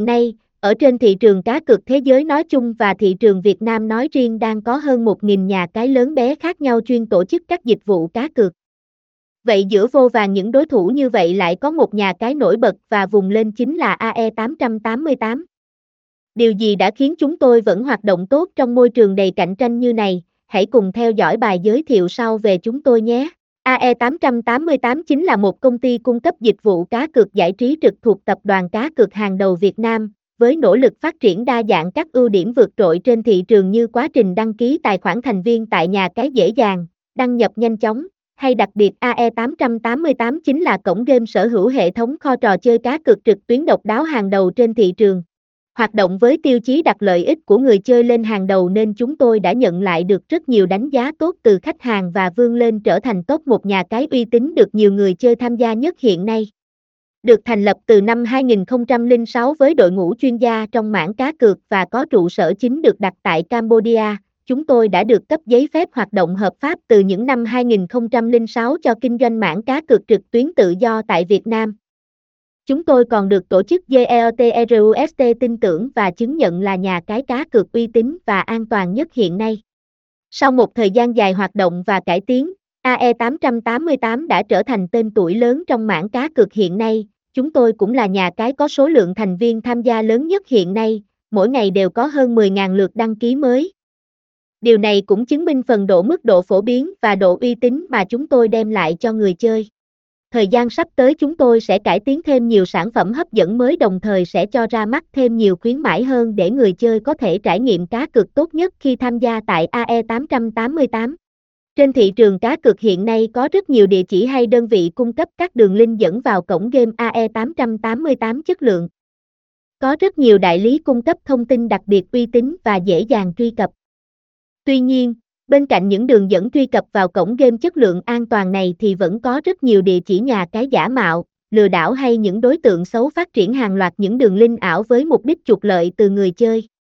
Hiện nay, ở trên thị trường cá cược thế giới nói chung và thị trường Việt Nam nói riêng đang có hơn 1.000 nhà cái lớn bé khác nhau chuyên tổ chức các dịch vụ cá cược. Vậy giữa vô vàng những đối thủ như vậy lại có một nhà cái nổi bật và vùng lên chính là AE888. Điều gì đã khiến chúng tôi vẫn hoạt động tốt trong môi trường đầy cạnh tranh như này? Hãy cùng theo dõi bài giới thiệu sau về chúng tôi nhé. AE888 chính là một công ty cung cấp dịch vụ cá cược giải trí trực thuộc tập đoàn cá cược hàng đầu Việt Nam, với nỗ lực phát triển đa dạng các ưu điểm vượt trội trên thị trường như quá trình đăng ký tài khoản thành viên tại nhà cái dễ dàng, đăng nhập nhanh chóng, hay đặc biệt AE888 chính là cổng game sở hữu hệ thống kho trò chơi cá cược trực tuyến độc đáo hàng đầu trên thị trường. Hoạt động với tiêu chí đặt lợi ích của người chơi lên hàng đầu nên chúng tôi đã nhận lại được rất nhiều đánh giá tốt từ khách hàng và vươn lên trở thành top một nhà cái uy tín được nhiều người chơi tham gia nhất hiện nay. Được thành lập từ năm 2006 với đội ngũ chuyên gia trong mảng cá cược và có trụ sở chính được đặt tại Cambodia, chúng tôi đã được cấp giấy phép hoạt động hợp pháp từ những năm 2006 cho kinh doanh mảng cá cược trực tuyến tự do tại Việt Nam. Chúng tôi còn được tổ chức GEOTRUST tin tưởng và chứng nhận là nhà cái cá cược uy tín và an toàn nhất hiện nay. Sau một thời gian dài hoạt động và cải tiến, AE888 đã trở thành tên tuổi lớn trong mảng cá cược hiện nay. Chúng tôi cũng là nhà cái có số lượng thành viên tham gia lớn nhất hiện nay, mỗi ngày đều có hơn 10.000 lượt đăng ký mới. Điều này cũng chứng minh phần độ mức độ phổ biến và độ uy tín mà chúng tôi đem lại cho người chơi. Thời gian sắp tới chúng tôi sẽ cải tiến thêm nhiều sản phẩm hấp dẫn mới đồng thời sẽ cho ra mắt thêm nhiều khuyến mãi hơn để người chơi có thể trải nghiệm cá cược tốt nhất khi tham gia tại AE888. Trên thị trường cá cược hiện nay có rất nhiều địa chỉ hay đơn vị cung cấp các đường link dẫn vào cổng game AE888 chất lượng. Có rất nhiều đại lý cung cấp thông tin đặc biệt uy tín và dễ dàng truy cập. Tuy nhiên, bên cạnh những đường dẫn truy cập vào cổng game chất lượng an toàn này thì vẫn có rất nhiều địa chỉ nhà cái giả mạo, lừa đảo hay những đối tượng xấu phát triển hàng loạt những đường link ảo với mục đích trục lợi từ người chơi.